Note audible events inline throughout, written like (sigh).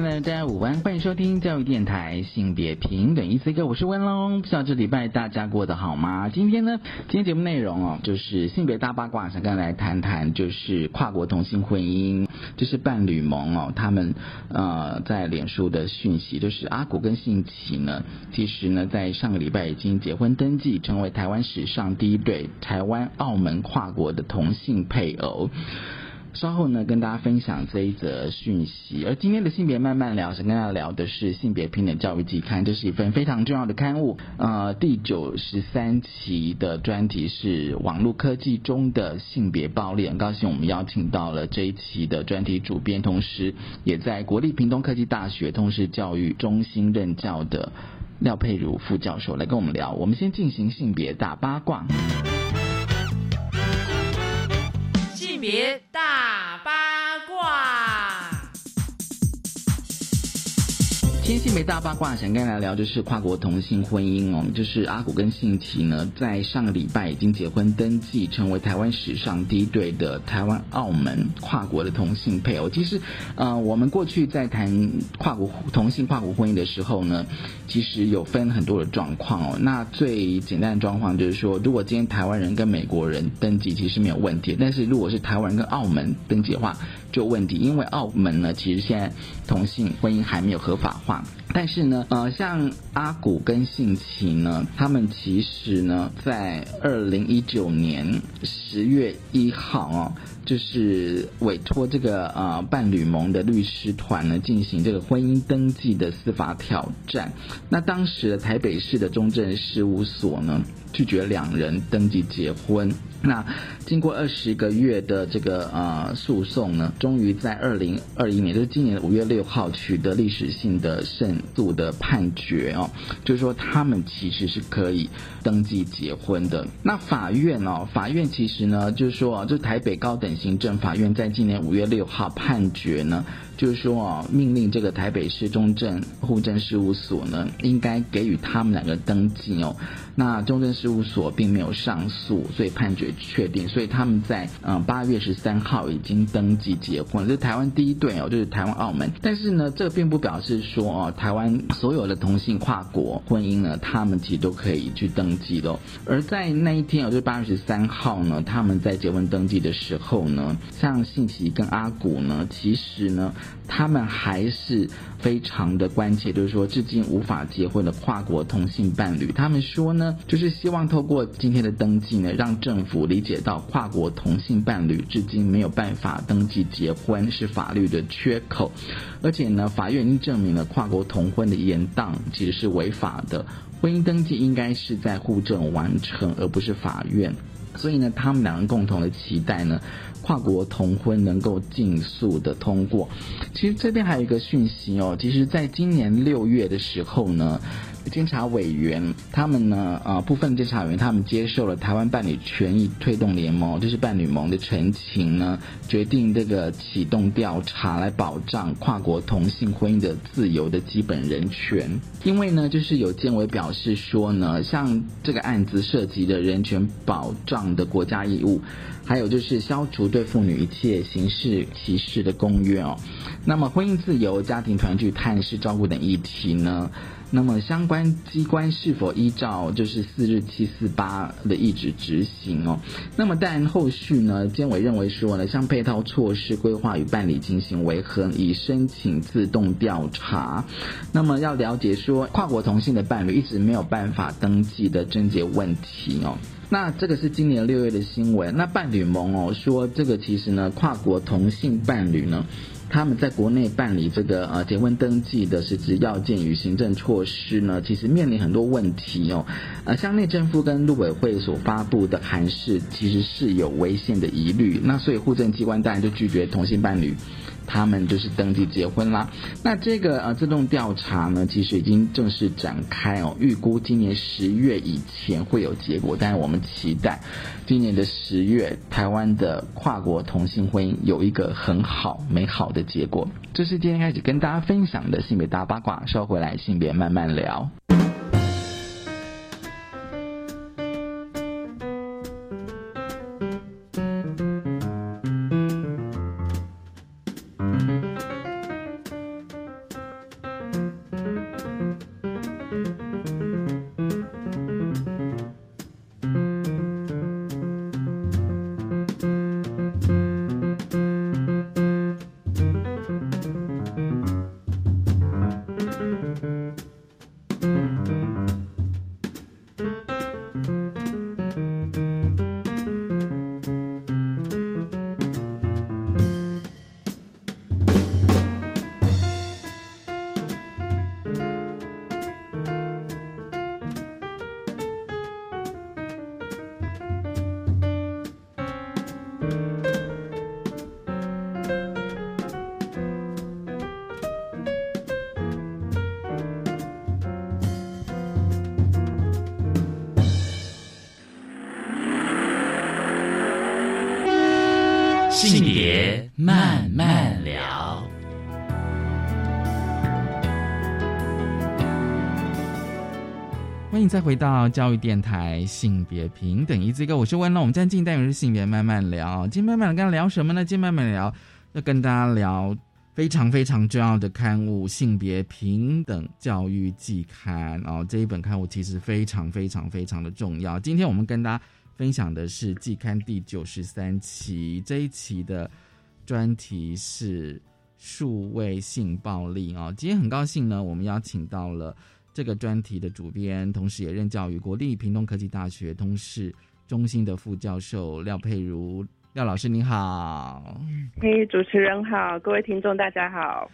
Hello，大家午安，欢迎收听教育电台性别平等 Easy Go，我是温龙。不知道这礼拜大家过得好吗？今天呢，今天节目内容哦，就是性别大八卦，想跟大家来谈谈，就是跨国同性婚姻，就是伴侣盟哦，他们呃在脸书的讯息，就是阿古跟信奇呢，其实呢在上个礼拜已经结婚登记，成为台湾史上第一对台湾澳门跨国的同性配偶。稍后呢，跟大家分享这一则讯息。而今天的性别慢慢聊，想跟大家聊的是性别平等教育季刊，这是一份非常重要的刊物。呃，第九十三期的专题是网络科技中的性别暴力。很高兴我们邀请到了这一期的专题主编，同时也在国立屏东科技大学通识教育中心任教的廖佩如副教授来跟我们聊。我们先进行性别大八卦。别大天性别大八卦想跟大家聊，就是跨国同性婚姻哦，就是阿古跟信奇呢，在上个礼拜已经结婚登记，成为台湾史上第一对的台湾澳门跨国的同性配偶。其实，呃，我们过去在谈跨国同性跨国婚姻的时候呢，其实有分很多的状况哦。那最简单的状况就是说，如果今天台湾人跟美国人登记，其实没有问题；但是如果是台湾人跟澳门登记的话，就问题，因为澳门呢，其实现在同性婚姻还没有合法化。但是呢，呃，像阿古跟信奇呢，他们其实呢，在二零一九年十月一号哦，就是委托这个呃伴侣盟的律师团呢，进行这个婚姻登记的司法挑战。那当时的台北市的中正事务所呢，拒绝两人登记结婚。那经过二十个月的这个呃诉讼呢，终于在二零二一年，就是今年五月六号取得历史性的胜诉的判决哦，就是说他们其实是可以登记结婚的。那法院哦，法院其实呢，就是说，就台北高等行政法院在今年五月六号判决呢。就是说啊，命令这个台北市中正户政事务所呢，应该给予他们两个登记哦。那中正事务所并没有上诉，所以判决确定。所以他们在嗯八月十三号已经登记结婚，这是台湾第一对哦，就是台湾澳门。但是呢，这并不表示说哦，台湾所有的同性跨国婚姻呢，他们其实都可以去登记的。而在那一天哦，就是八月十三号呢，他们在结婚登记的时候呢，像信奇跟阿古呢，其实呢。他们还是非常的关切，就是说，至今无法结婚的跨国同性伴侣，他们说呢，就是希望透过今天的登记呢，让政府理解到跨国同性伴侣至今没有办法登记结婚是法律的缺口，而且呢，法院已经证明了跨国同婚的延宕其实是违法的，婚姻登记应该是在户政完成，而不是法院，所以呢，他们两人共同的期待呢。跨国同婚能够尽速的通过。其实这边还有一个讯息哦，其实在今年六月的时候呢，监察委员他们呢，呃，部分监察委员他们接受了台湾伴侣权益推动联盟，就是伴侣盟的陈情呢，决定这个启动调查来保障跨国同性婚姻的自由的基本人权。因为呢，就是有监委表示说呢，像这个案子涉及的人权保障的国家义务。还有就是消除对妇女一切形式歧视的公约哦。那么婚姻自由、家庭团聚、探视照顾等议题呢？那么相关机关是否依照就是四日七四八的意志执行哦？那么但后续呢？监委认为说呢，像配套措施规划与办理进行为和？以申请自动调查。那么要了解说跨国同性的伴侣一直没有办法登记的症结问题哦。那这个是今年六月的新闻。那伴侣盟哦说，这个其实呢，跨国同性伴侣呢，他们在国内办理这个呃结婚登记的实质要件与行政措施呢，其实面临很多问题哦。呃，像内政府跟陆委会所发布的函释，其实是有违宪的疑虑。那所以户政机关当然就拒绝同性伴侣。他们就是登记结婚啦。那这个呃自动调查呢，其实已经正式展开哦，预估今年十月以前会有结果。但是我们期待今年的十月，台湾的跨国同性婚姻有一个很好美好的结果。这是今天开始跟大家分享的性别大八卦，稍回来性别慢慢聊。教育电台性别平等一字歌，我是温乐。我们今天进单元是性别慢慢聊，今天慢慢跟大家聊什么呢？今天慢慢聊要跟大家聊非常非常重要的刊物《性别平等教育季刊》哦，这一本刊物其实非常非常非常的重要。今天我们跟大家。分享的是季刊第九十三期，这一期的专题是数位性暴力啊。今天很高兴呢，我们邀请到了这个专题的主编，同时也任教于国立屏东科技大学通识中心的副教授廖佩如廖老师，您好。嘿，主持人好，各位听众大家好。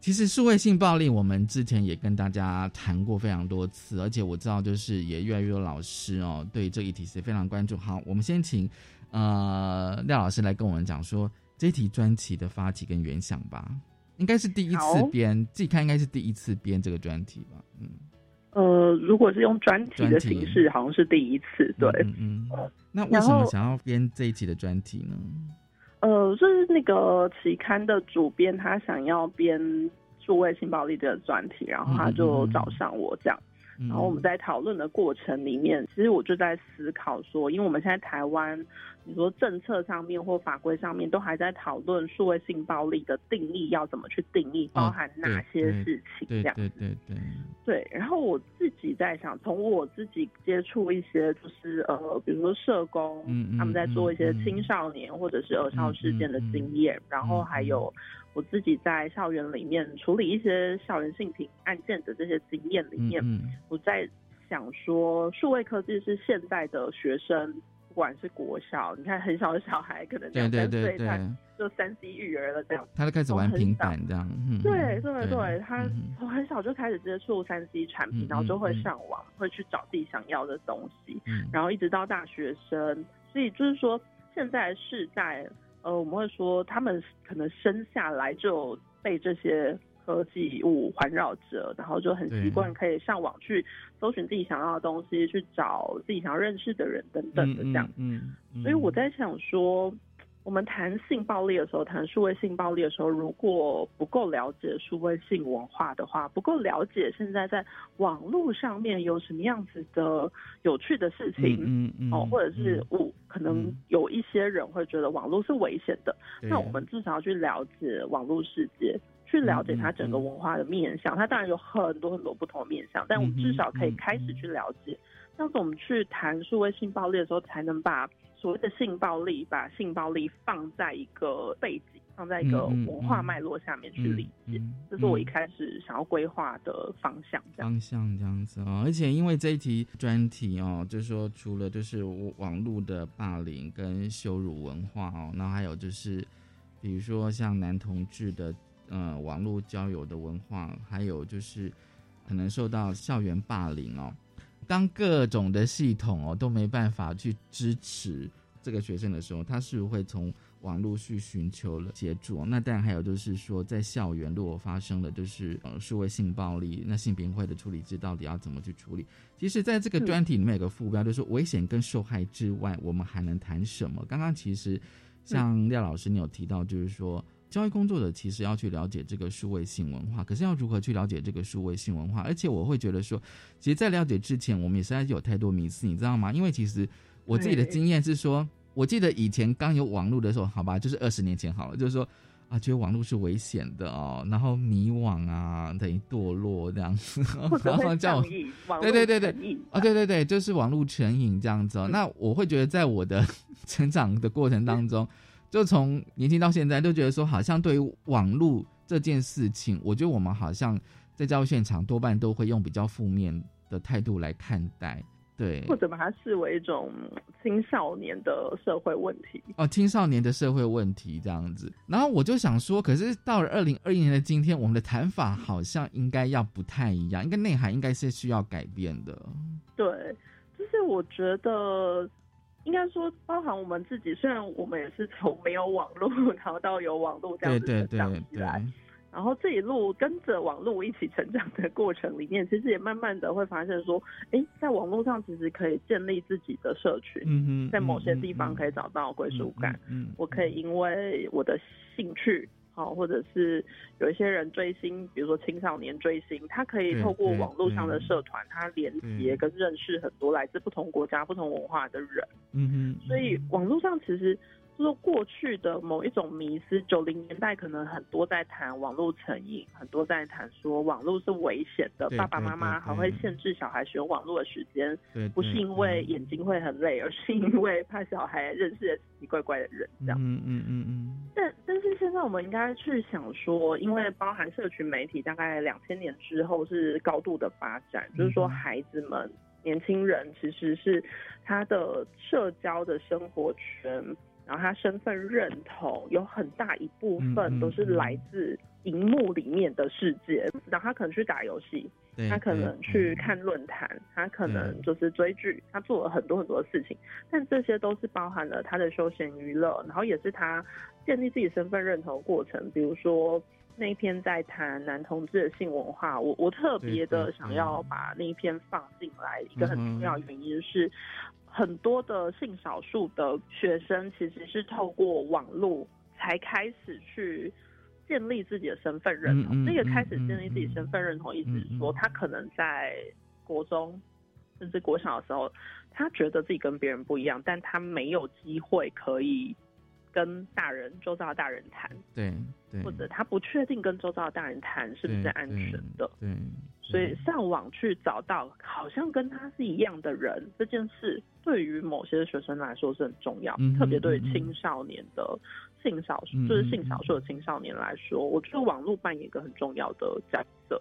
其实数位性暴力，我们之前也跟大家谈过非常多次，而且我知道就是也越来越多老师哦，对这一题是非常关注。好，我们先请呃廖老师来跟我们讲说这一题专题的发起跟原想吧。应该是第一次编，自己看应该是第一次编这个专题吧？嗯，呃，如果是用专题的形式，好像是第一次。对，嗯，那为什么想要编这一期的专题呢？呃，就是那个期刊的主编，他想要编数位性暴力这个专题，然后他就找上我这样。然后我们在讨论的过程里面，其实我就在思考说，因为我们现在台湾，你说政策上面或法规上面都还在讨论数位性暴力的定义要怎么去定义，包含哪些事情这样。对对对。对，然后我自己在想，从我自己接触一些，就是呃，比如说社工，他们在做一些青少年或者是儿少事件的经验，然后还有。我自己在校园里面处理一些校园性侵案件的这些经验里面，我在想说，数位科技是现在的学生，不管是国小，你看很小的小孩，可能两三岁他就三 C 育儿了这样，他就开始玩平板这样，对对对，他从很小就开始接触三 C 产品，然后就会上网，会去找自己想要的东西，然后一直到大学生，所以就是说现在世代。呃，我们会说他们可能生下来就被这些科技物环绕着，然后就很习惯可以上网去搜寻自己想要的东西，去找自己想要认识的人等等的这样。嗯，所以我在想说。我们谈性暴力的时候，谈数位性暴力的时候，如果不够了解数位性文化的话，不够了解现在在网络上面有什么样子的有趣的事情，嗯嗯，哦，或者是我可能有一些人会觉得网络是危险的，那我们至少要去了解网络世界，去了解它整个文化的面向。它当然有很多很多不同的面向，但我们至少可以开始去了解。这样子，我们去谈数位性暴力的时候，才能把。所谓的性暴力，把性暴力放在一个背景，放在一个文化脉络下面去理解，这是我一开始想要规划的方向。方向这样子哦，而且因为这一题专题哦，就是说除了就是网络的霸凌跟羞辱文化哦，然后还有就是比如说像男同志的呃网络交友的文化，还有就是可能受到校园霸凌哦。当各种的系统哦都没办法去支持这个学生的时候，他是会从网络去寻求了协助。那当然还有就是说，在校园如果发生了就是呃数位性暴力，那性平会的处理之到底要怎么去处理？其实，在这个专题里面有个副标，就是危险跟受害之外，我们还能谈什么？刚刚其实像廖老师你有提到，就是说。教育工作者其实要去了解这个数位性文化，可是要如何去了解这个数位性文化？而且我会觉得说，其实，在了解之前，我们也实在是有太多迷思，你知道吗？因为其实我自己的经验是说，我记得以前刚有网络的时候，好吧，就是二十年前好了，就是说啊，觉得网络是危险的哦，然后迷惘啊，等于堕落这样子，(laughs) 然后叫我对对对对啊，对对对，就是网络成瘾这样子。那我会觉得，在我的 (laughs) 成长的过程当中。就从年轻到现在，都觉得说，好像对于网络这件事情，我觉得我们好像在教育现场多半都会用比较负面的态度来看待，对，或者把它视为一种青少年的社会问题哦，青少年的社会问题这样子。然后我就想说，可是到了二零二一年的今天，我们的谈法好像应该要不太一样，应该内涵应该是需要改变的。对，就是我觉得。应该说，包含我们自己，虽然我们也是从没有网络，(laughs) 然后到有网络这样子成长起来，然后这一路跟着网络一起成长的过程里面，其实也慢慢的会发现说，哎，在网络上其实可以建立自己的社群，在某些地方可以找到归属感，嗯我可以因为我的兴趣。哦，或者是有一些人追星，比如说青少年追星，他可以透过网络上的社团，他连接跟认识很多来自不同国家、不同文化的人。嗯哼，所以网络上其实。就是过去的某一种迷思，九零年代可能很多在谈网络成瘾，很多在谈说网络是危险的，爸爸妈妈还会限制小孩使用网络的时间，不是因为眼睛会很累，而是因为怕小孩认识奇奇怪怪的人这样。嗯嗯嗯嗯。我们应该去想说，因为包含社群媒体，大概两千年之后是高度的发展，就是说孩子们、年轻人其实是他的社交的生活圈。然后他身份认同有很大一部分都是来自荧幕里面的世界，然后他可能去打游戏，他可能去看论坛，他可能就是追剧，他做了很多很多事情，但这些都是包含了他的休闲娱乐，然后也是他建立自己身份认同过程。比如说那一篇在谈男同志的性文化，我我特别的想要把那一篇放进来，一个很重要原因是。很多的性少数的学生其实是透过网络才开始去建立自己的身份认同。那个开始建立自己身份认同，意思是说他可能在国中甚至国小的时候，他觉得自己跟别人不一样，但他没有机会可以跟大人周遭的大人谈。对，或者他不确定跟周遭的大人谈是不是安全的。对。所以上网去找到好像跟他是一样的人这件事，对于某些学生来说是很重要，特别对于青少年的性少数，就是性少数的青少年来说，我觉得网络扮演一个很重要的角色。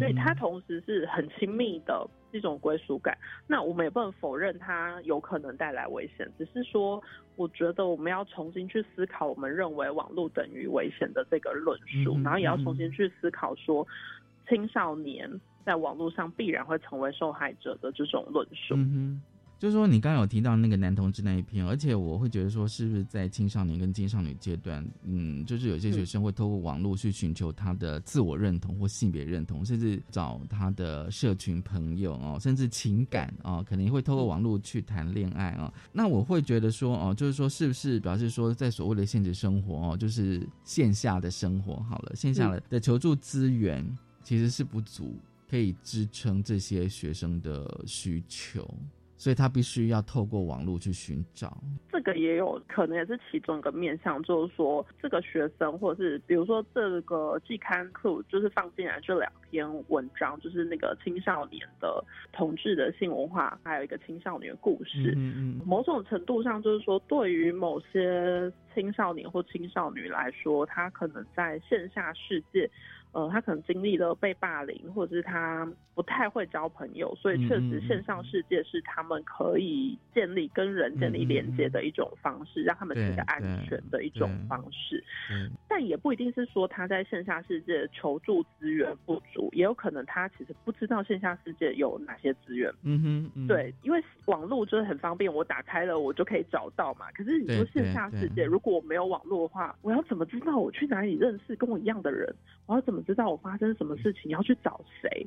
所以它同时是很亲密的一种归属感。那我们也不能否认它有可能带来危险，只是说，我觉得我们要重新去思考，我们认为网络等于危险的这个论述，然后也要重新去思考说。青少年在网络上必然会成为受害者的这种论述，就是说你刚刚有提到那个男同志那一篇，而且我会觉得说，是不是在青少年跟青少年阶段，嗯，就是有些学生会透过网络去寻求他的自我认同或性别认同，甚至找他的社群朋友哦，甚至情感哦，可能会透过网络去谈恋爱哦。那我会觉得说，哦，就是说，是不是表示说，在所谓的现实生活哦，就是线下的生活好了，线下的求助资源。其实是不足，可以支撑这些学生的需求，所以他必须要透过网络去寻找。这个也有可能也是其中一个面向，就是说这个学生，或者是比如说这个季刊库，就是放进来这两篇文章，就是那个青少年的同志的性文化，还有一个青少年故事。嗯嗯。某种程度上，就是说对于某些。青少年或青少年来说，他可能在线下世界。呃，他可能经历了被霸凌，或者是他不太会交朋友，所以确实线上世界是他们可以建立跟人建立连接的一种方式，让他们觉得安全的一种方式。但也不一定是说他在线下世界求助资源不足，也有可能他其实不知道线下世界有哪些资源。嗯哼，对，因为网络就是很方便，我打开了我就可以找到嘛。可是你说线下世界如果我没有网络的话，我要怎么知道我去哪里认识跟我一样的人？我要怎么知道我发生什么事情？你要去找谁？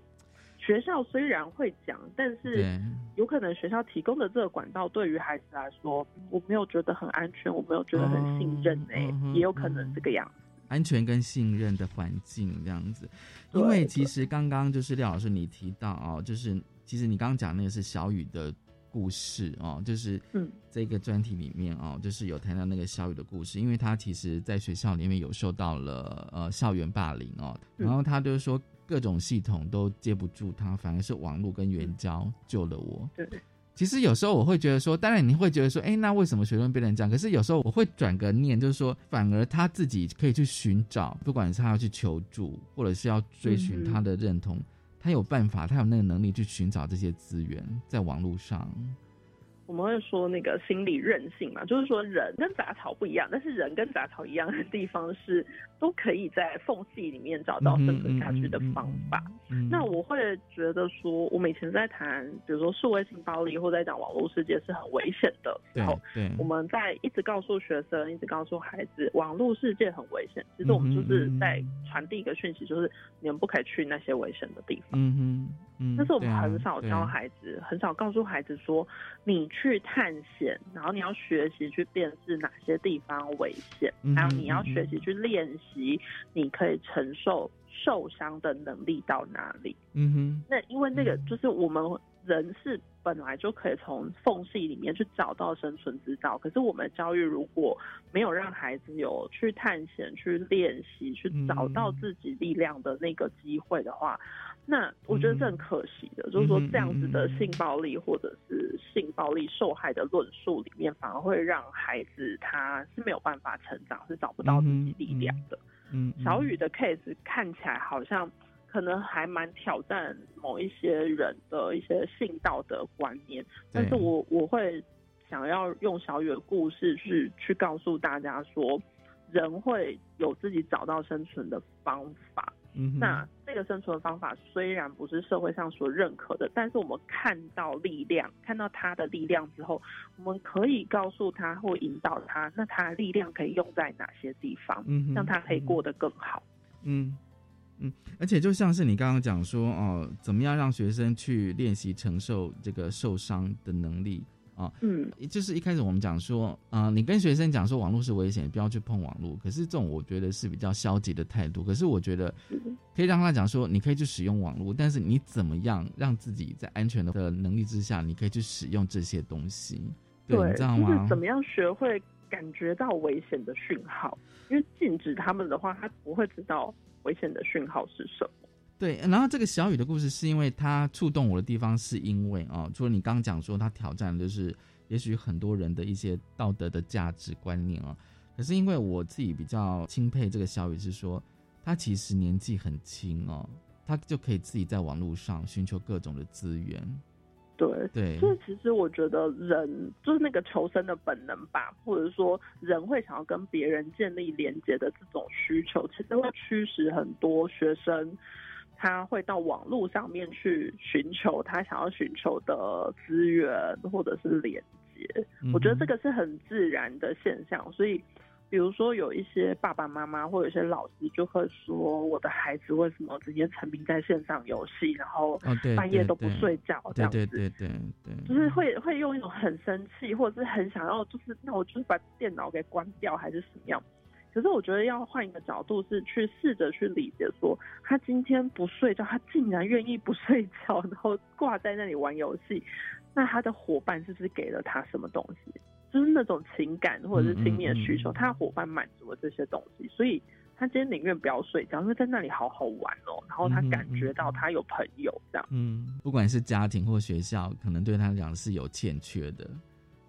学校虽然会讲，但是有可能学校提供的这个管道对于孩子来说，我没有觉得很安全，我没有觉得很信任诶，也有可能这个样子。安全跟信任的环境这样子，因为其实刚刚就是廖老师你提到哦，就是其实你刚刚讲那个是小雨的。故事哦，就是嗯，这个专题里面哦，就是有谈到那个小雨的故事，因为他其实在学校里面有受到了呃校园霸凌哦，然后他就是说各种系统都接不住他，反而是网络跟援交救了我。对，其实有时候我会觉得说，当然你会觉得说，哎，那为什么学生变成这样？可是有时候我会转个念，就是说，反而他自己可以去寻找，不管是他要去求助，或者是要追寻他的认同。他有办法，他有那个能力去寻找这些资源，在网络上。我们会说那个心理韧性嘛，就是说人跟杂草不一样，但是人跟杂草一样的地方是都可以在缝隙里面找到生存下去的方法。那我会觉得说，我们以前在谈，比如说数位性暴力或在讲网络世界是很危险的时候，我们在一直告诉学生，一直告诉孩子，网络世界很危险。其实我们就是在传递一个讯息，就是你们不可以去那些危险的地方。嗯哼。但是我们很少教孩子，很少告诉孩子说，你去探险，然后你要学习去辨识哪些地方危险，还有你要学习去练习，你可以承受受伤的能力到哪里。嗯哼，那因为那个就是我们人是本来就可以从缝隙里面去找到生存之道，可是我们教育如果没有让孩子有去探险、去练习、去找到自己力量的那个机会的话。那我觉得是很可惜的，就是说这样子的性暴力或者是性暴力受害的论述里面，反而会让孩子他是没有办法成长，是找不到自己力量的。嗯，小雨的 case 看起来好像可能还蛮挑战某一些人的一些性道德观念，但是我我会想要用小雨的故事去去告诉大家说，人会有自己找到生存的方法。嗯那这个生存方法虽然不是社会上所认可的，但是我们看到力量，看到他的力量之后，我们可以告诉他或引导他，那他的力量可以用在哪些地方，嗯让他可以过得更好。嗯嗯，而且就像是你刚刚讲说哦，怎么样让学生去练习承受这个受伤的能力。啊，嗯，就是一开始我们讲说，啊，你跟学生讲说网络是危险，不要去碰网络。可是这种我觉得是比较消极的态度。可是我觉得可以让他讲说，你可以去使用网络，但是你怎么样让自己在安全的能力之下，你可以去使用这些东西，对，你知道吗？怎么样学会感觉到危险的讯号？因为禁止他们的话，他不会知道危险的讯号是什么。对，然后这个小雨的故事是因为他触动我的地方，是因为啊，除了你刚刚讲说他挑战就是也许很多人的一些道德的价值观念啊，可是因为我自己比较钦佩这个小雨，是说他其实年纪很轻哦，他就可以自己在网络上寻求各种的资源。对对，所以其实我觉得人就是那个求生的本能吧，或者说人会想要跟别人建立连接的这种需求，其实会驱使很多学生。他会到网络上面去寻求他想要寻求的资源或者是连接，我觉得这个是很自然的现象。所以，比如说有一些爸爸妈妈或有一些老师就会说：“我的孩子为什么直接沉迷在线上游戏，然后半夜都不睡觉？”这样子，对对对对，就是会会用一种很生气，或者是很想要，就是那我就是把电脑给关掉，还是什么样？可是我觉得要换一个角度，是去试着去理解，说他今天不睡觉，他竟然愿意不睡觉，然后挂在那里玩游戏，那他的伙伴是不是给了他什么东西？就是那种情感或者是亲密的需求，他的伙伴满足了这些东西，所以他今天宁愿不要睡觉，因为在那里好好玩哦，然后他感觉到他有朋友这样。嗯，不管是家庭或学校，可能对他来讲是有欠缺的。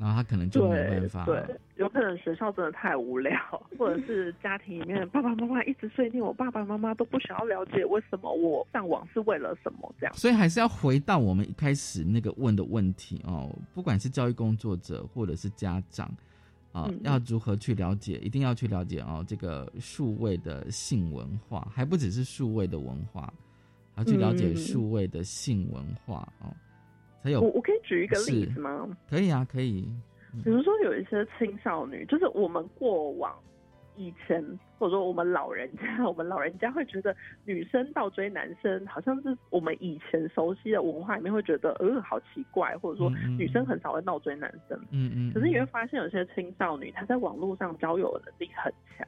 然后他可能就没办法。对，有可能学校真的太无聊，或者是家庭里面爸爸妈妈一直碎念，我爸爸妈妈都不想要了解为什么我上网是为了什么这样。所以还是要回到我们一开始那个问的问题哦，不管是教育工作者或者是家长啊，要如何去了解，一定要去了解哦，这个数位的性文化，还不只是数位的文化，要去了解数位的性文化哦。我我可以举一个例子吗？可以啊，可以。比如说有一些青少年，就是我们过往以前，或者说我们老人家，我们老人家会觉得女生倒追男生，好像是我们以前熟悉的文化里面会觉得，呃，好奇怪，或者说女生很少会倒追男生。嗯嗯。可是你会发现，有些青少年她在网络上交友的能力很强。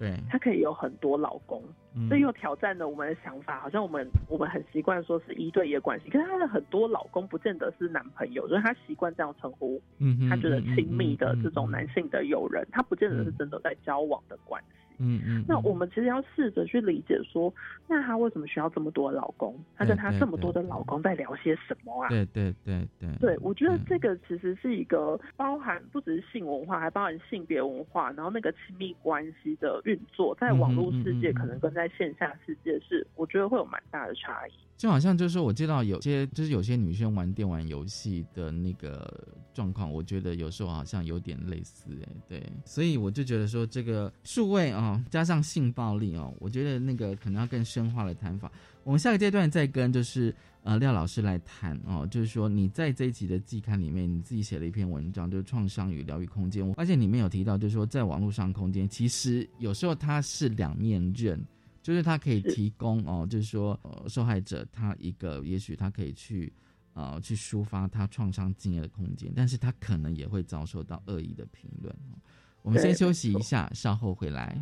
对，她可以有很多老公，这又挑战了我们的想法。好像我们我们很习惯说是一对一的关系，可是她的很多老公不见得是男朋友，所以她习惯这样称呼。嗯她觉得亲密的这种男性的友人，他不见得是真的在交往的关系。嗯嗯，那我们其实要试着去理解说，那她为什么需要这么多老公？她跟她这么多的老公在聊些什么啊？对对对对，对我觉得这个其实是一个包含不只是性文化，还包含性别文化，然后那个亲密关系的运作，在网络世界可能跟在线下世界是，我觉得会有蛮大的差异。就好像就是，我知道有些就是有些女生玩电玩游戏的那个状况，我觉得有时候好像有点类似哎，对，所以我就觉得说这个数位啊，加上性暴力哦，我觉得那个可能要更深化的谈法。我们下个阶段再跟就是呃廖老师来谈哦，就是说你在这一集的季刊里面，你自己写了一篇文章，就是创伤与疗愈空间。我发现里面有提到，就是说在网络上空间，其实有时候它是两面刃。就是它可以提供哦，就是说，呃，受害者他一个，也许他可以去，呃，去抒发他创伤经验的空间，但是他可能也会遭受到恶意的评论。我们先休息一下，稍后回来。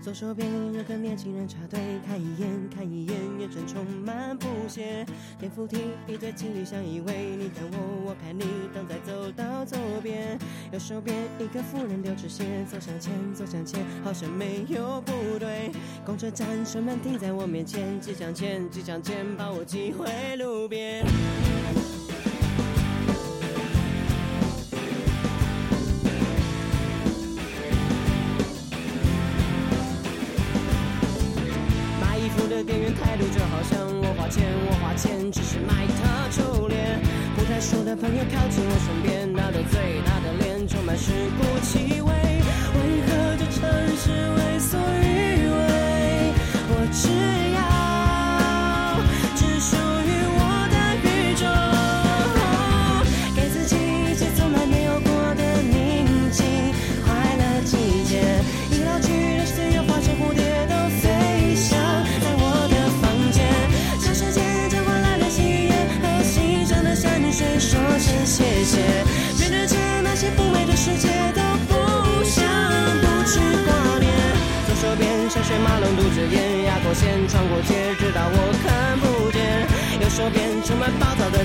左手边有个年轻人插队，看一眼看一眼，眼神充满不屑。电扶梯一对情侣相依偎，你看我我看你，等在走到左边。右手边一个妇人丢纸鞋，走向前走向前，好像没有不对。公车站车门停在我面前，挤向前挤向前，把我挤回路边。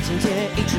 情节，一直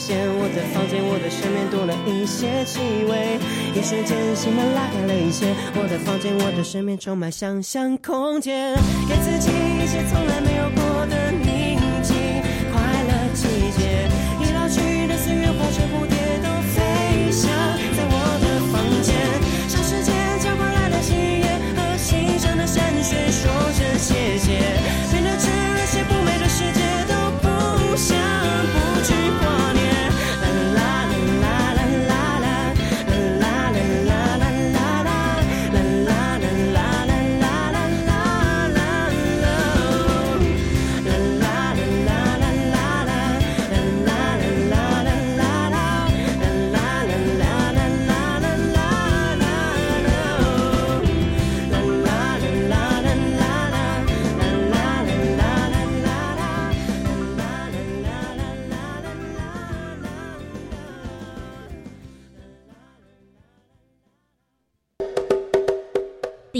我在房间，我的身边多了一些气味。一瞬间心门拉开了一些。我在房间，我的身边充满想象空间。给自己一些从来没有过的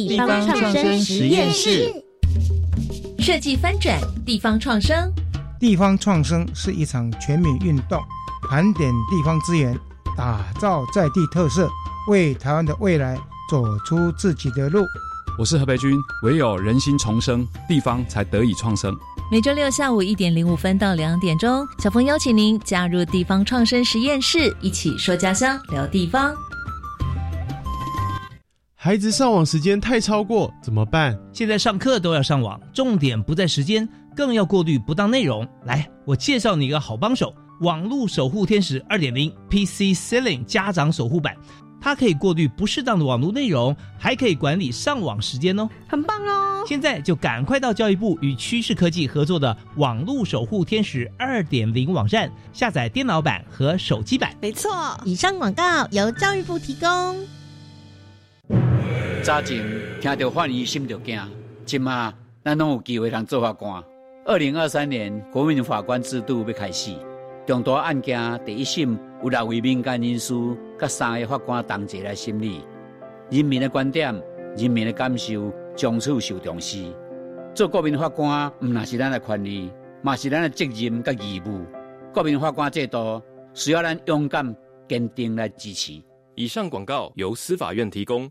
地方创生实验室，设计翻转地方创生。地方创生是一场全民运动，盘点地方资源，打造在地特色，为台湾的未来走出自己的路。我是何培军，唯有人心重生，地方才得以创生。每周六下午一点零五分到两点钟，小峰邀请您加入地方创生实验室，一起说家乡，聊地方。孩子上网时间太超过怎么办？现在上课都要上网，重点不在时间，更要过滤不当内容。来，我介绍你一个好帮手——网络守护天使二点零 PC Ceiling 家长守护版，它可以过滤不适当的网络内容，还可以管理上网时间哦，很棒哦！现在就赶快到教育部与趋势科技合作的网络守护天使二点零网站下载电脑版和手机版。没错，以上广告由教育部提供。早前听到法医心就惊，今嘛咱拢有机会通做法官。二零二三年国民法官制度要开始，重大案件第一审有六位民间人士，甲三个法官同齐来审理。人民的观点、人民的感受，从此受重视。做国民法官，毋那是咱的权利，嘛是咱的责任甲义务。国民法官制度需要咱勇敢、坚定来支持。以上广告由司法院提供。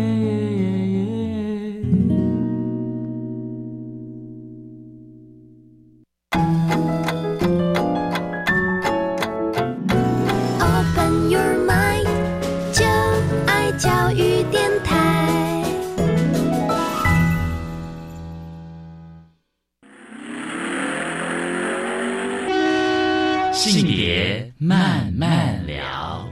慢慢聊。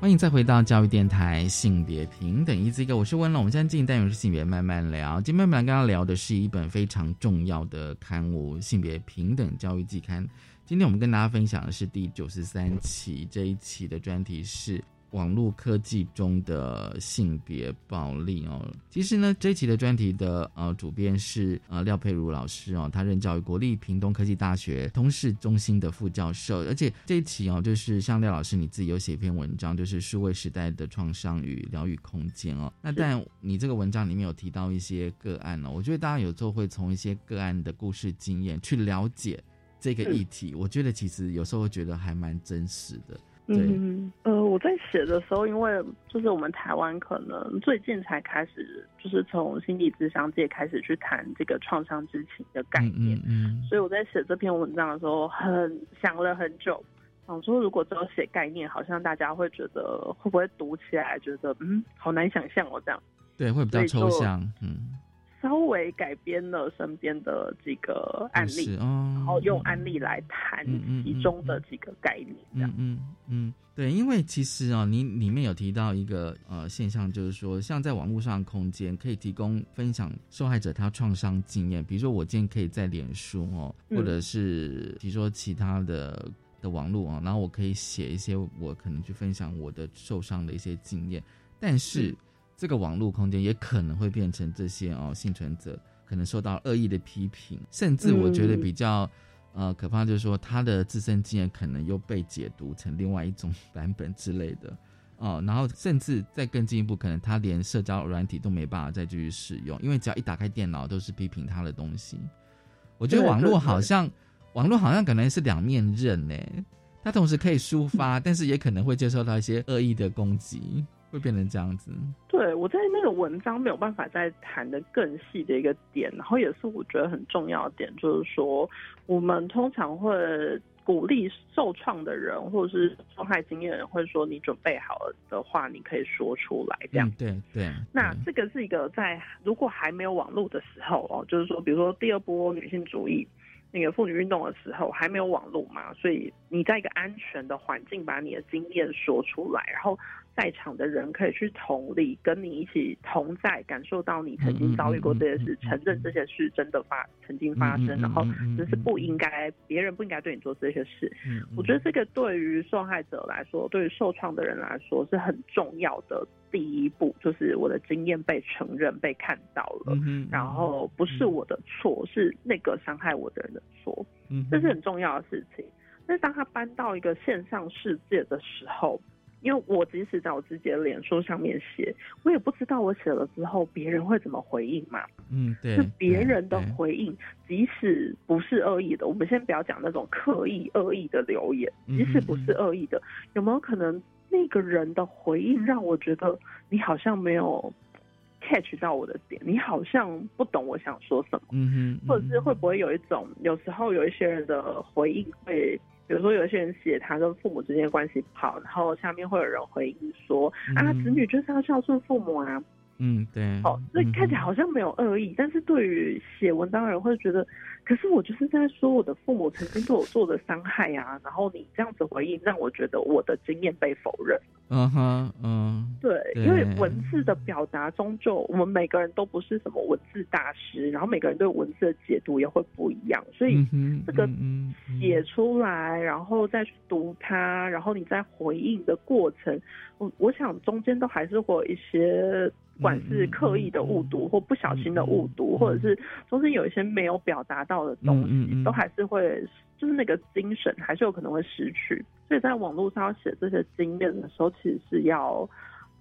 欢迎再回到教育电台，性别平等，一字一个，我是温龙。我们现在进行单元是性别慢慢聊。今天慢慢跟他聊的是一本非常重要的刊物《性别平等教育季刊》。今天我们跟大家分享的是第九十三期，这一期的专题是。网络科技中的性别暴力哦，其实呢，这一期的专题的呃主编是呃廖佩如老师哦，他任教于国立屏东科技大学通识中心的副教授，而且这一期哦，就是像廖老师你自己有写一篇文章，就是数位时代的创伤与疗愈空间哦。那但你这个文章里面有提到一些个案哦，我觉得大家有时候会从一些个案的故事经验去了解这个议题，我觉得其实有时候会觉得还蛮真实的。嗯，呃，我在写的时候，因为就是我们台湾可能最近才开始，就是从心理咨商界开始去谈这个创伤之情的概念，嗯，所以我在写这篇文章的时候，很想了很久，想说如果只有写概念，好像大家会觉得会不会读起来觉得嗯，好难想象哦，这样，对，会比较抽象，嗯。稍微改编了身边的几个案例，然后用案例来谈其中的几个概念，这样。嗯嗯，对，因为其实啊，你里面有提到一个呃现象，就是说，像在网络上空间可以提供分享受害者他创伤经验，比如说我今天可以在脸书哦，或者是比如说其他的的网络啊，然后我可以写一些我可能去分享我的受伤的一些经验，但是。这个网络空间也可能会变成这些哦，幸存者可能受到恶意的批评，甚至我觉得比较呃可怕，就是说他的自身经验可能又被解读成另外一种版本之类的哦，然后甚至再更进一步，可能他连社交软体都没办法再继续使用，因为只要一打开电脑都是批评他的东西。我觉得网络好像网络好像可能是两面刃呢，它同时可以抒发，但是也可能会接受到一些恶意的攻击。会变成这样子。对，我在那个文章没有办法再谈的更细的一个点，然后也是我觉得很重要的点，就是说我们通常会鼓励受创的人或者是受害经验的人，会说你准备好了的话，你可以说出来。这样对对。那这个是一个在如果还没有网络的时候哦，就是说，比如说第二波女性主义。那个妇女运动的时候还没有网络嘛，所以你在一个安全的环境把你的经验说出来，然后在场的人可以去同理，跟你一起同在，感受到你曾经遭遇过这些事，承认这些事真的发曾经发生，然后这是不应该，别人不应该对你做这些事。我觉得这个对于受害者来说，对于受创的人来说是很重要的第一步，就是我的经验被承认、被看到了，然后不是我的错，是那个伤害我的人的错，这是很重要的事情。但是当他搬到一个线上世界的时候，因为我即使在我自己的脸书上面写，我也不知道我写了之后别人会怎么回应嘛。嗯，对。是别人的回应，即使不是恶意的，我们先不要讲那种刻意恶意的留言，即使不是恶意的，有没有可能那个人的回应让我觉得你好像没有 catch 到我的点，你好像不懂我想说什么？嗯哼。或者是会不会有一种，有时候有一些人的回应会。比如说，有些人写他跟父母之间关系不好，然后下面会有人回应说：“啊，子女就是要孝顺父母啊。”嗯，对。好，所以看起来好像没有恶意，但是对于写文章的人会觉得，可是我就是在说我的父母曾经对我做的伤害呀。然后你这样子回应，让我觉得我的经验被否认。嗯哼，嗯，对，因为文字的表达终究我们每个人都不是什么文字大师，然后每个人对文字的解读也会不一样，所以这个写出来，然后再去读它，然后你再回应的过程，我我想中间都还是会有一些。不管是刻意的误读或不小心的误读，或者是中间有一些没有表达到的东西，都还是会，就是那个精神还是有可能会失去。所以在网络上写这些经验的时候，其实是要，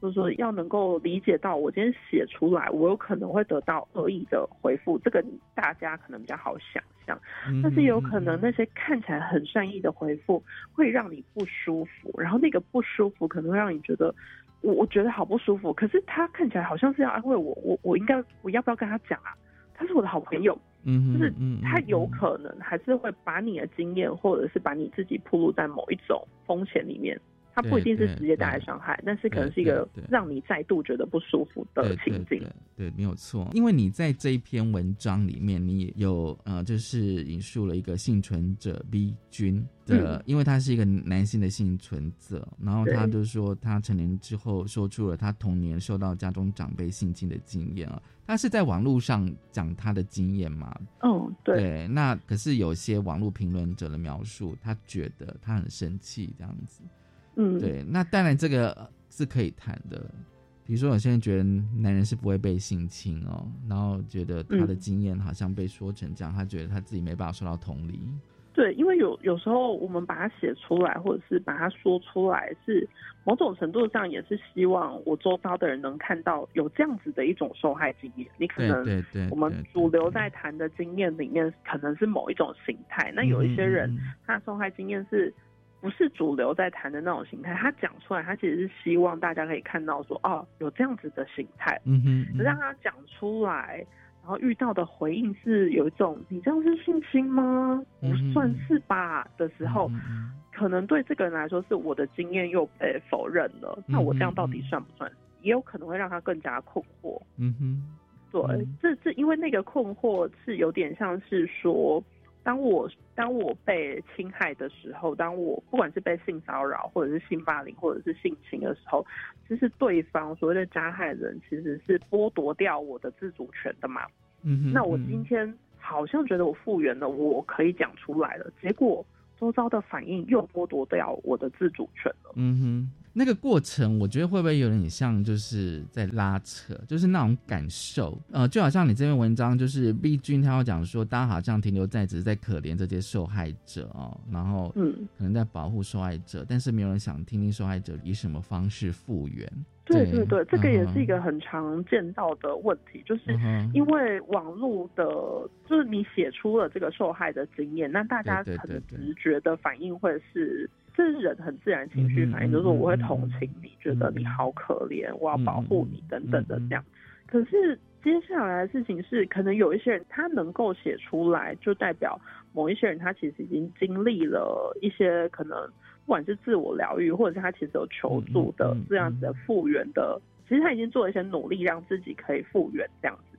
就是说要能够理解到，我今天写出来，我有可能会得到恶意的回复，这个大家可能比较好想象。但是有可能那些看起来很善意的回复，会让你不舒服，然后那个不舒服可能会让你觉得。我我觉得好不舒服，可是他看起来好像是要安慰我，我我应该我要不要跟他讲啊？他是我的好朋友，嗯，就是他有可能还是会把你的经验，或者是把你自己铺露在某一种风险里面。它不一定是直接带来伤害，但是可能是一个让你再度觉得不舒服的情境。对，没有错。因为你在这一篇文章里面，你有呃，就是引述了一个幸存者 B 君的，因为他是一个男性的幸存者，然后他就说他成年之后说出了他童年受到家中长辈性侵的经验啊。他是在网络上讲他的经验嘛？嗯，对。那可是有些网络评论者的描述，他觉得他很生气这样子。嗯，对，那当然这个是可以谈的。比如说，有些人觉得男人是不会被性侵哦，然后觉得他的经验好像被说成这样，他觉得他自己没办法受到同理。对，因为有有时候我们把它写出来，或者是把它说出来，是某种程度上也是希望我周遭的人能看到有这样子的一种受害经验。你可能对对，我们主流在谈的经验里面，可能是某一种形态。那有一些人，他受害经验是。不是主流在谈的那种形态，他讲出来，他其实是希望大家可以看到说，哦，有这样子的形态。嗯哼，让他讲出来，然后遇到的回应是有一种，你这样是性侵吗？不算是吧的时候，可能对这个人来说，是我的经验又被否认了。那我这样到底算不算？也有可能会让他更加困惑。嗯哼，对，这这因为那个困惑是有点像是说。当我当我被侵害的时候，当我不管是被性骚扰，或者是性霸凌，或者是性侵的时候，其实对方所谓的加害人其实是剥夺掉我的自主权的嘛。嗯那我今天好像觉得我复原了，我可以讲出来了，结果周遭的反应又剥夺掉我的自主权了。嗯哼。那个过程，我觉得会不会有点像就是在拉扯，就是那种感受，呃，就好像你这篇文章，就是 B 君他要讲说，大家好像停留在只是在可怜这些受害者哦，然后嗯，可能在保护受害者，但是没有人想听听受害者以什么方式复原。对对对，这个也是一个很常见到的问题，就是因为网络的，就是你写出了这个受害的经验，那大家可能直觉的反应会是。这是人很自然情绪反应，就是我会同情你，觉得你好可怜，我要保护你等等的这样。可是接下来的事情是，可能有一些人他能够写出来，就代表某一些人他其实已经经历了一些可能，不管是自我疗愈，或者是他其实有求助的这样子的复原的，其实他已经做了一些努力，让自己可以复原这样子。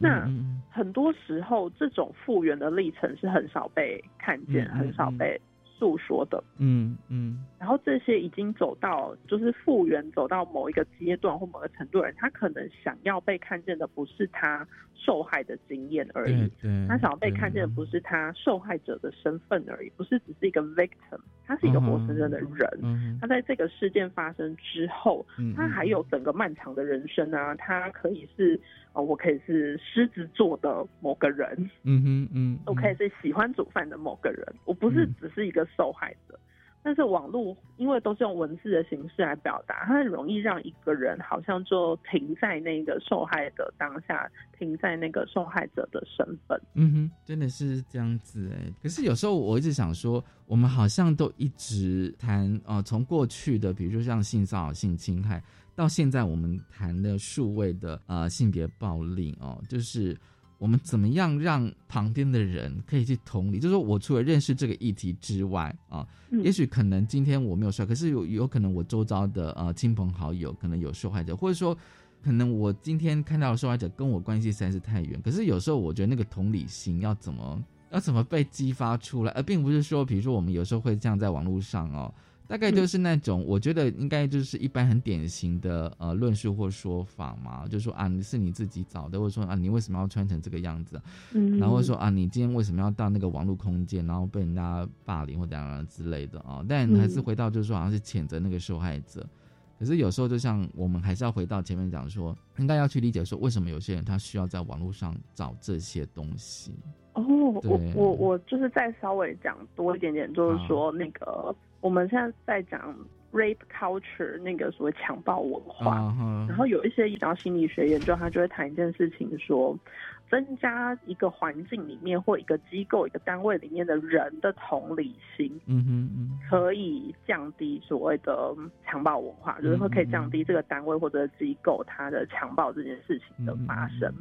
那很多时候，这种复原的历程是很少被看见，很少被。诉说的。嗯嗯。然后这些已经走到就是复原走到某一个阶段或某个程度的人，他可能想要被看见的不是他受害的经验而已，他想要被看见的不是他受害者的身份而已，不是只是一个 victim，他是一个活生生的人。他在这个事件发生之后，他还有整个漫长的人生啊，他可以是。哦，我可以是狮子座的某个人，嗯哼嗯，我可以是喜欢煮饭的某个人，我不是只是一个受害者。但是网络因为都是用文字的形式来表达，它很容易让一个人好像就停在那个受害者当下，停在那个受害者的身份。嗯哼，真的是这样子哎。可是有时候我一直想说，我们好像都一直谈哦，从过去的，比如说像性骚扰、性侵害。到现在我们谈的数位的呃性别暴力哦，就是我们怎么样让旁边的人可以去同理，就是说我除了认识这个议题之外啊，也许可能今天我没有受害，可是有有可能我周遭的呃亲朋好友可能有受害者，或者说可能我今天看到的受害者跟我关系实在是太远，可是有时候我觉得那个同理心要怎么要怎么被激发出来，而并不是说比如说我们有时候会这样在网络上哦。大概就是那种，我觉得应该就是一般很典型的呃论述或说法嘛，就说啊你是你自己找的，或者说啊你为什么要穿成这个样子，嗯，然后说啊你今天为什么要到那个网络空间，然后被人家霸凌或怎样之类的啊，但还是回到就是说好像是谴责那个受害者，可是有时候就像我们还是要回到前面讲说，应该要去理解说为什么有些人他需要在网络上找这些东西。哦，我我我就是再稍微讲多一点点，就是说那个。我们现在在讲 rape culture 那个所谓强暴文化，然后有一些医疗心理学研究，他就会谈一件事情，说增加一个环境里面或一个机构、一个单位里面的人的同理心，嗯哼嗯，可以降低所谓的强暴文化，就是说可以降低这个单位或者机构它的强暴这件事情的发生。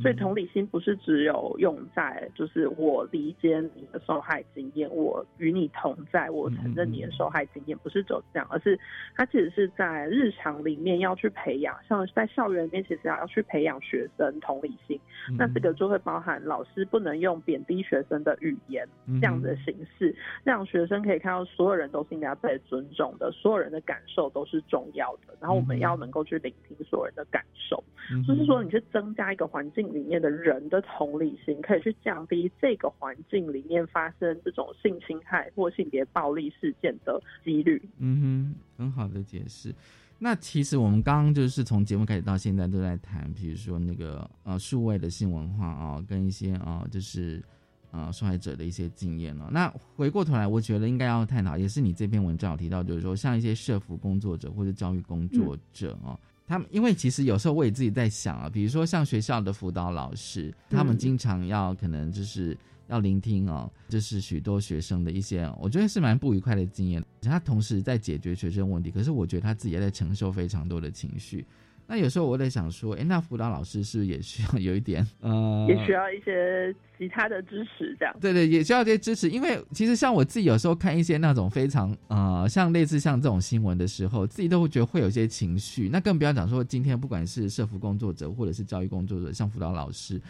所以同理心不是只有用在就是我理解你的受害经验，我与你同在，我承认你的受害经验，不是只有这样，而是它其实是在日常里面要去培养，像在校园里面其实要要去培养学生同理心。那这个就会包含老师不能用贬低学生的语言这样的形式，让学生可以看到所有人都是应该被尊重的，所有人的感受都是重要的。然后我们要能够去聆听所有人的感受，就是说你去增加一个环。环境里面的人的同理心，可以去降低这个环境里面发生这种性侵害或性别暴力事件的几率。嗯哼，很好的解释。那其实我们刚刚就是从节目开始到现在都在谈，比如说那个呃数位的性文化啊，跟一些啊就是呃受害者的一些经验了。那回过头来，我觉得应该要探讨，也是你这篇文章有提到，就是说像一些社服工作者或者教育工作者啊。他们因为其实有时候我也自己在想啊，比如说像学校的辅导老师，他们经常要可能就是要聆听哦，就是许多学生的一些，我觉得是蛮不愉快的经验。他同时在解决学生问题，可是我觉得他自己也在承受非常多的情绪。那有时候我在想说，哎，那辅导老师是不是也需要有一点，(laughs) 呃，也需要一些其他的支持，这样？对对，也需要一些支持，因为其实像我自己有时候看一些那种非常呃，像类似像这种新闻的时候，自己都会觉得会有些情绪。那更不要讲说，今天不管是社服工作者或者是教育工作者，像辅导老师，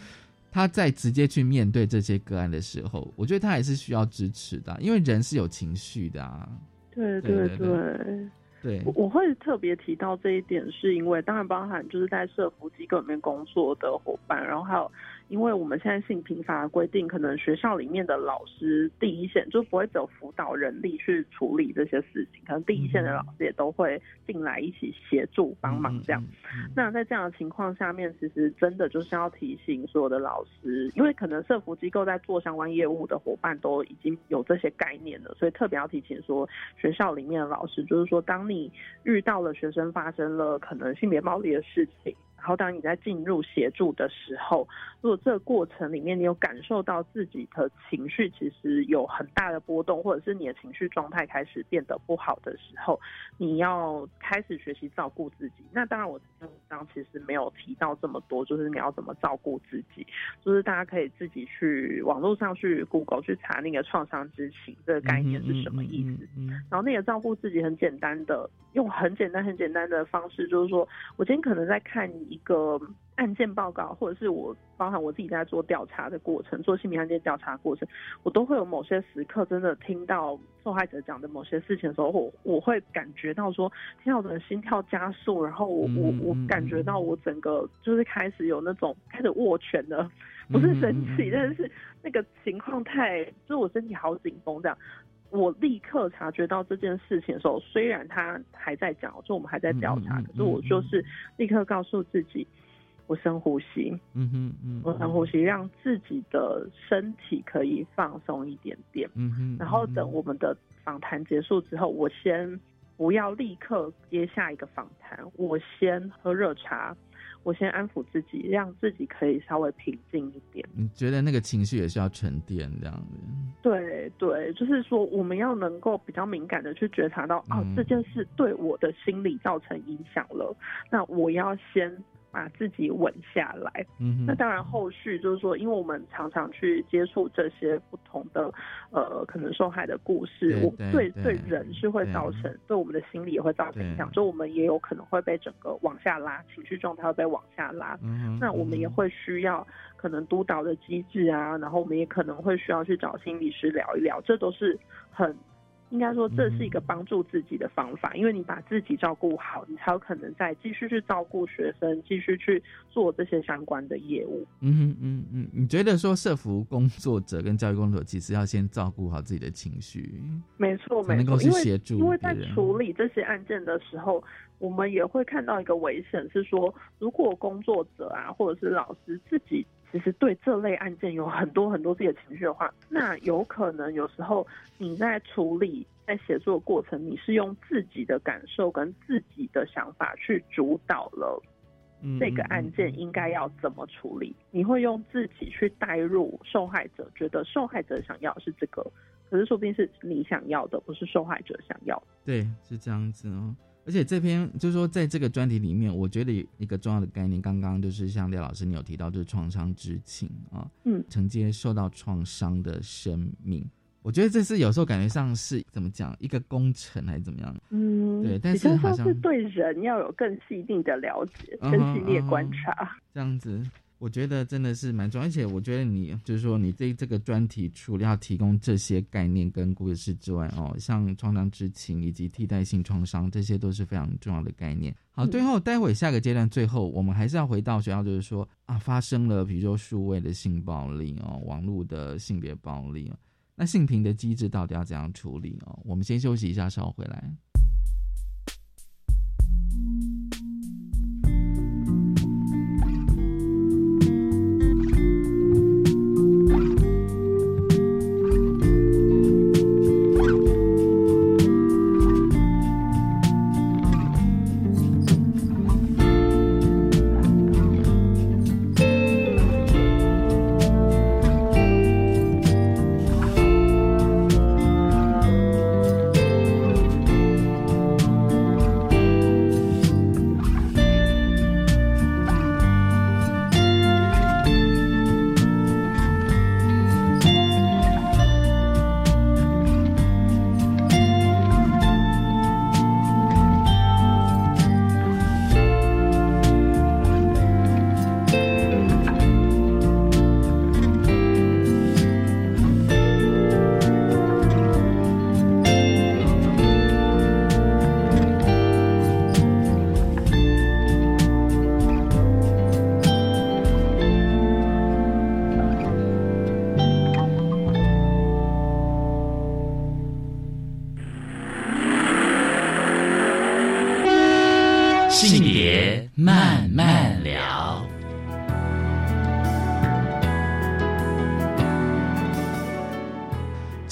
他在直接去面对这些个案的时候，我觉得他还是需要支持的，因为人是有情绪的啊。对对对。我我会特别提到这一点，是因为当然包含就是在社服机构里面工作的伙伴，然后还有。因为我们现在性平法规定，可能学校里面的老师第一线就不会走辅导人力去处理这些事情，可能第一线的老师也都会进来一起协助帮忙这样。那在这样的情况下面，其实真的就是要提醒所有的老师，因为可能社服机构在做相关业务的伙伴都已经有这些概念了，所以特别要提醒说，学校里面的老师就是说，当你遇到了学生发生了可能性别暴力的事情。然后，当你在进入协助的时候，如果这个过程里面你有感受到自己的情绪其实有很大的波动，或者是你的情绪状态开始变得不好的时候，你要开始学习照顾自己。那当然，我文章其实没有提到这么多，就是你要怎么照顾自己，就是大家可以自己去网络上去 Google 去查那个创伤知情这个概念是什么意思。然后那个照顾自己很简单的，用很简单很简单的方式，就是说我今天可能在看一。一个案件报告，或者是我包含我自己在做调查的过程，做性别案件调查过程，我都会有某些时刻真的听到受害者讲的某些事情的时候，我我会感觉到说，听到我的心跳加速，然后我我我感觉到我整个就是开始有那种开始握拳的，不是生气，但是那个情况太，就是我身体好紧绷这样。我立刻察觉到这件事情的时候，虽然他还在讲，就我们还在调查，可是我就是立刻告诉自己，我深呼吸，嗯哼嗯，我深呼吸，让自己的身体可以放松一点点，嗯哼，然后等我们的访谈结束之后，我先不要立刻接下一个访谈，我先喝热茶。我先安抚自己，让自己可以稍微平静一点。你觉得那个情绪也是要沉淀这样子？对对，就是说我们要能够比较敏感的去觉察到，哦，这件事对我的心理造成影响了，那我要先。把自己稳下来，嗯，那当然后续就是说，因为我们常常去接触这些不同的呃可能受害的故事，我对对人是会造成对我们的心理也会造成影响，就我们也有可能会被整个往下拉，情绪状态会被往下拉，嗯，那我们也会需要可能督导的机制啊，然后我们也可能会需要去找心理师聊一聊，这都是很。应该说这是一个帮助自己的方法，因为你把自己照顾好，你才有可能再继续去照顾学生，继续去做这些相关的业务。嗯嗯嗯，你觉得说社服工作者跟教育工作者其实要先照顾好自己的情绪？没错，没错，因为因为在处理这些案件的时候，我们也会看到一个危险，是说如果工作者啊或者是老师自己。其实对这类案件有很多很多自己的情绪的话，那有可能有时候你在处理、在写作的过程，你是用自己的感受跟自己的想法去主导了这个案件应该要怎么处理。你会用自己去带入受害者，觉得受害者想要是这个，可是说不定是你想要的，不是受害者想要。对，是这样子哦。而且这篇就是说，在这个专题里面，我觉得一个重要的概念，刚刚就是像廖老师你有提到，就是创伤知情啊，嗯，承接受到创伤的生命，我觉得这是有时候感觉上是怎么讲一个工程还是怎么样？嗯，对，但是好像是对人要有更细定的了解，更细腻的观察，这样子。我觉得真的是蛮重要，而且我觉得你就是说，你对这个专题除了要提供这些概念跟故事之外，哦，像创伤知情以及替代性创伤，这些都是非常重要的概念。好，最后待会下个阶段，最后我们还是要回到学校，就是说啊，发生了比如说数位的性暴力哦，网络的性别暴力哦，那性平的机制到底要怎样处理哦？我们先休息一下，稍后回来。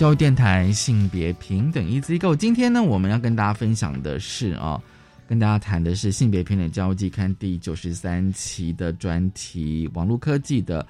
教育电台性别平等一机构，今天呢，我们要跟大家分享的是啊，跟大家谈的是性别平等教育季刊第九十三期的专题——网络科技的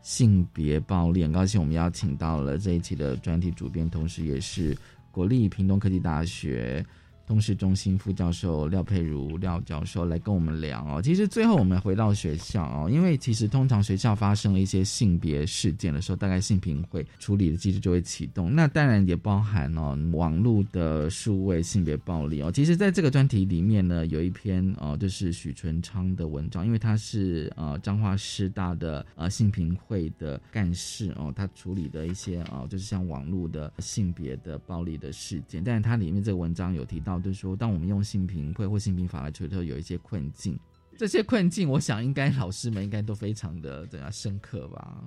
性别暴力。很高兴我们邀请到了这一期的专题主编，同时也是国立屏东科技大学通识中心副教授廖佩如廖教授来跟我们聊哦。其实最后我们回到学校哦，因为其实通常学校发生了一些性别事件的时候，大概性平会处理的机制就会启动。那当然也包含哦网络的数位性别暴力哦。其实在这个专题里面呢，有一篇哦就是许纯昌的文章，因为他是呃彰化师大的呃性平会的干事哦，他处理的一些哦就是像网络的性别的暴力的事件，但是他里面这个文章有提到。就是说，当我们用性平会或性平法来处理的时候，有一些困境。这些困境，我想应该老师们应该都非常的怎样深刻吧？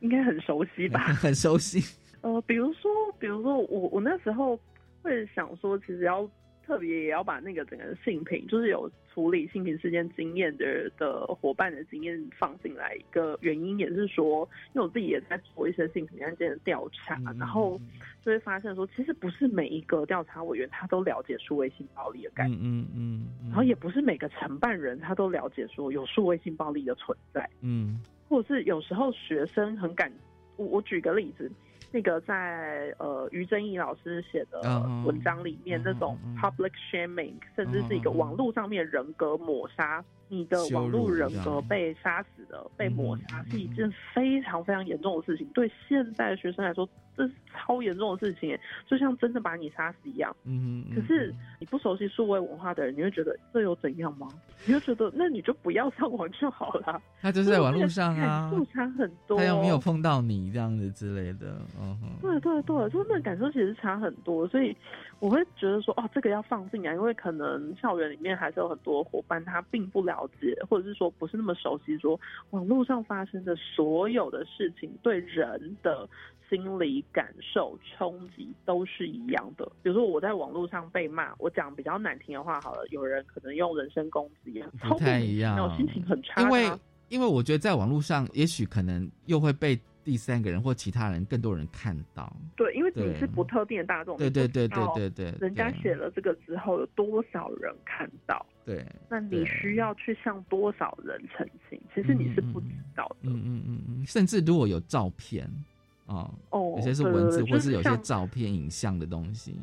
应该很熟悉吧？(laughs) 很熟悉。(laughs) 呃，比如说，比如说，我我那时候会想说，其实要。特别也要把那个整个性平，就是有处理性平事件经验的的伙伴的经验放进来。一个原因也是说，因为我自己也在做一些性平案件的调查，然后就会发现说，其实不是每一个调查委员他都了解数位性暴力的概念，嗯嗯，然后也不是每个承办人他都了解说有数位性暴力的存在，嗯，或者是有时候学生很感，我我举个例子。那个在呃于正义老师写的文章里面，那种 public shaming，甚至是一个网络上面人格抹杀。你的网络人格被杀死的、被抹杀，是一件非常非常严重的事情。对现在的学生来说，这是超严重的事情，就像真的把你杀死一样。嗯可是你不熟悉数位文化的人，你会觉得这有怎样吗？你就觉得那你就不要上网就好了。他就是在网络上啊，感受差很多。他又没有碰到你这样子之类的。嗯哼。对对对，就那感受其实差很多，所以我会觉得说，哦，这个要放进来，因为可能校园里面还是有很多伙伴，他并不。了解，或者是说不是那么熟悉，说网络上发生的所有的事情对人的心理感受冲击都是一样的。比如说我在网络上被骂，我讲比较难听的话，好了，有人可能用人身攻击，不太一样，我心情很差。因为因为我觉得在网络上，也许可能又会被。第三个人或其他人，更多人看到。对，因为你是不特定的大众。对对对对对对。人家写了这个之后，有多少人看到？对。那你需要去向多少人澄清？其实你是不知道的。嗯嗯嗯嗯。甚至如果有照片啊，哦，有些是文字，或是有些照片、影像的东西。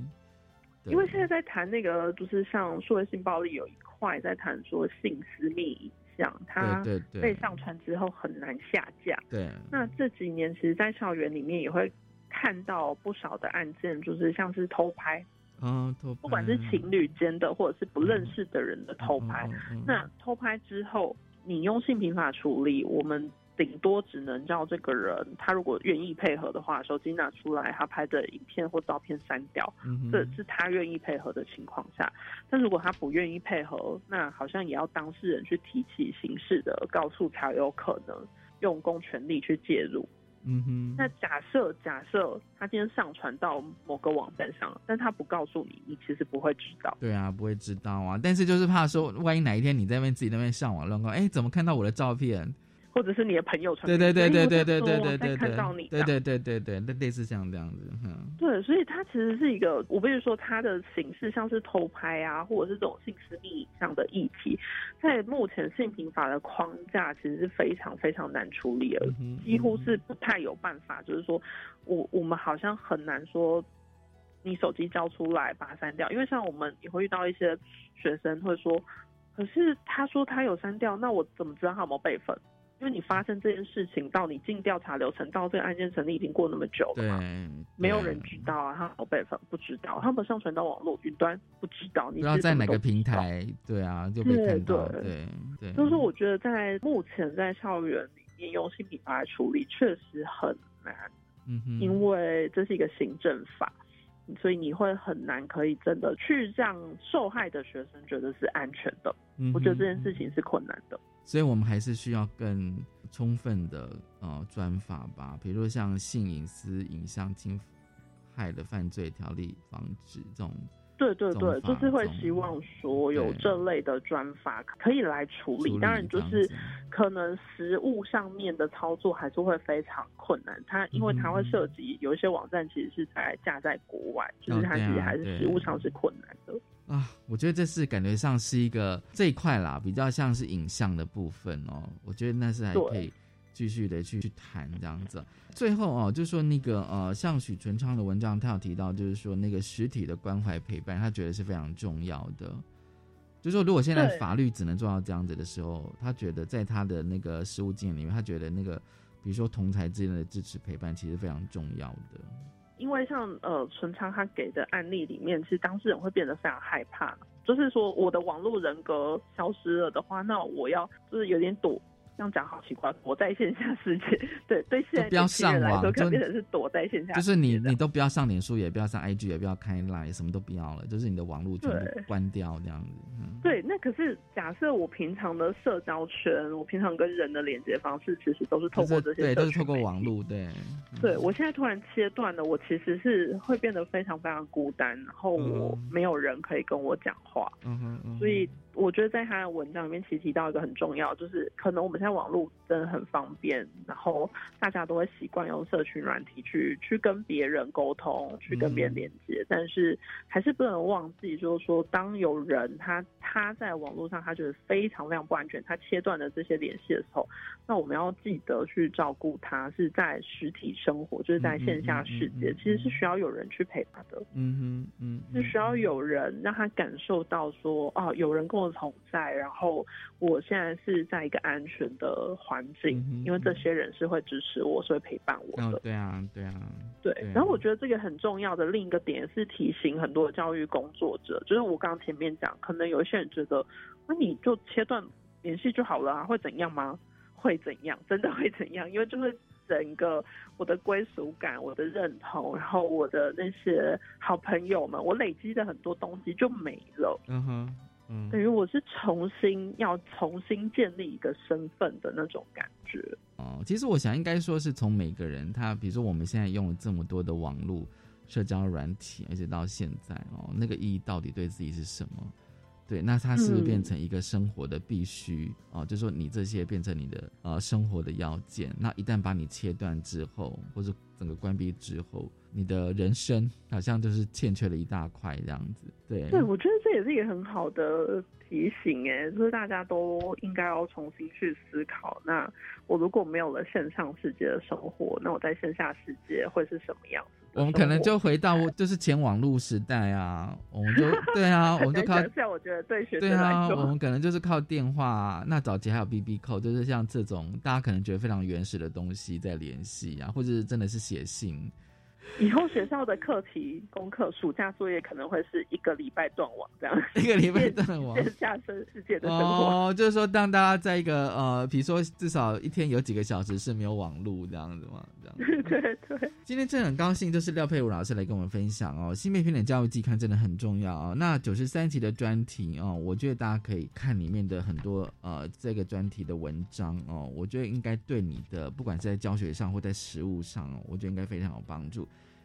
因为现在在谈那个，就是像数位性暴力有一块在谈说性私密。影像它被上传之后很难下架。对，那这几年其实，在校园里面也会看到不少的案件，就是像是偷拍，嗯，偷，不管是情侣间的，或者是不认识的人的偷拍。那偷拍之后，你用性平法处理，我们。顶多只能叫这个人，他如果愿意配合的话，手机拿出来，他拍的影片或照片删掉，这是他愿意配合的情况下。但如果他不愿意配合，那好像也要当事人去提起刑事的告诉，才有可能用公权力去介入。嗯哼。那假设假设他今天上传到某个网站上，但他不告诉你，你其实不会知道。对啊，不会知道啊。但是就是怕说，万一哪一天你在那边自己那边上网乱逛，哎，怎么看到我的照片？或者是你的朋友传，对对对对对对对对对，看到你，对对对对对，那类似像这样子，嗯，对，所以它其实是一个，我不是说它的形式像是偷拍啊，或者是这种性私密影像的议题，在目前性平法的框架其实是非常非常难处理的，几乎是不太有办法，就是说我我们好像很难说你手机交出来把它删掉，因为像我们也会遇到一些学生会说。可是他说他有删掉，那我怎么知道他有没有备份？因为你发生这件事情到你进调查流程到这个案件成立已经过那么久了嘛，没有人知道啊，他有备份不知道，他们上传到网络云端不知道，你不知道在哪个平台，对啊，就被看到，对对。就是我觉得在目前在校园里面用新品牌来处理确实很难，嗯哼，因为这是一个行政法，所以你会很难可以真的去让受害的学生觉得是安全的，我觉得这件事情是困难的。所以我们还是需要更充分的呃专法吧，比如说像性隐私影像侵害的犯罪条例防止这种。对对对，就是会希望说有这类的专法可以来处理。当然，就是可能实物上面的操作还是会非常困难。它因为它会涉及有一些网站其实是在架在国外，就是它其实还是实物上是困难的。啊，我觉得这是感觉上是一个这一块啦，比较像是影像的部分哦。我觉得那是还可以继续的去去谈这样子。最后哦，就说那个呃，像许纯昌的文章，他有提到，就是说那个实体的关怀陪伴，他觉得是非常重要的。就说如果现在法律只能做到这样子的时候，他觉得在他的那个实务经验里面，他觉得那个比如说同才之间的支持陪伴，其实非常重要的。因为像呃纯昌他给的案例里面，其实当事人会变得非常害怕，就是说我的网络人格消失了的话，那我要就是有点躲。这样讲好奇怪，躲在线下世界，对 (laughs) 对，现在不要上网，就变成是躲在线下，就是你你都不要上脸书，也不要上 IG，也不要开 Line，什么都不要了，就是你的网络全部关掉这样子。对，那可是假设我平常的社交圈，我平常跟人的连接方式，其实都是透过这些，对，都是透过网络，对。对我现在突然切断了，我其实是会变得非常非常孤单，然后我没有人可以跟我讲话，嗯哼，所以。我觉得在他的文章里面，其实提到一个很重要，就是可能我们现在网络真的很方便，然后大家都会习惯用社群软体去去跟别人沟通，去跟别人连接，但是还是不能忘记，就是说，当有人他他在网络上他觉得非常非常不安全，他切断了这些联系的。时候，那我们要记得去照顾他，是在实体生活，就是在线下世界，其实是需要有人去陪他的，嗯哼，嗯，是需要有人让他感受到说，哦，有人跟我。同在，然后我现在是在一个安全的环境，因为这些人是会支持我，是会陪伴我的。对啊，对啊，对。然后我觉得这个很重要的另一个点是提醒很多教育工作者，就是我刚刚前面讲，可能有一些人觉得，那你就切断联系就好了啊，会怎样吗？会怎样？真的会怎样？因为就是整个我的归属感、我的认同，然后我的那些好朋友们，我累积的很多东西就没了。嗯哼。等于我是重新要重新建立一个身份的那种感觉哦。其实我想应该说是从每个人他，比如说我们现在用了这么多的网络社交软体，而且到现在哦，那个意义到底对自己是什么？对，那它是不是变成一个生活的必须哦？就说你这些变成你的呃生活的要件，那一旦把你切断之后，或者整个关闭之后。你的人生好像就是欠缺了一大块这样子，对。对，我觉得这也是一个很好的提醒，哎，就是大家都应该要重新去思考。那我如果没有了线上世界的生活，那我在线下世界会是什么样子？我们可能就回到 (laughs) 就是前网络时代啊，我们就 (laughs) 对啊，我们就靠。像我觉得对学对啊，我们可能就是靠电话。那早期还有 B B 扣，就是像这种大家可能觉得非常原始的东西在联系啊，或者是真的是写信。以后学校的课题、功课、暑假作业可能会是一个礼拜断网这样，一个礼拜断网，线下生世界的生活。哦，就是说，让大家在一个呃，比如说至少一天有几个小时是没有网络这样子嘛，这样。(laughs) 对对。今天真的很高兴，就是廖佩武老师来跟我们分享哦，新媒体的教育季刊真的很重要啊。那九十三期的专题哦，我觉得大家可以看里面的很多呃这个专题的文章哦，我觉得应该对你的不管是在教学上或在实务上哦，我觉得应该非常有帮助。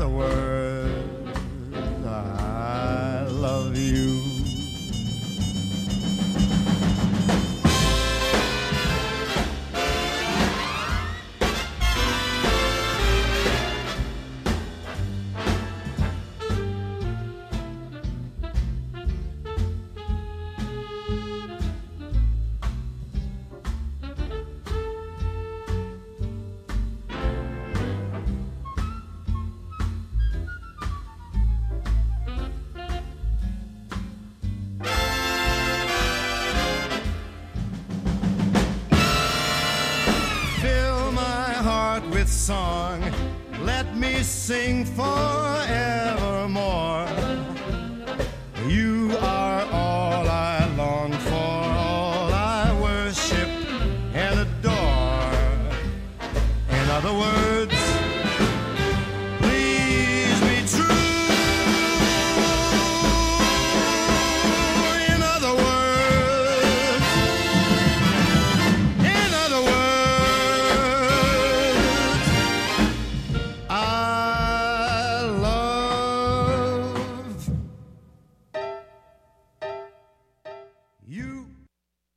Other words,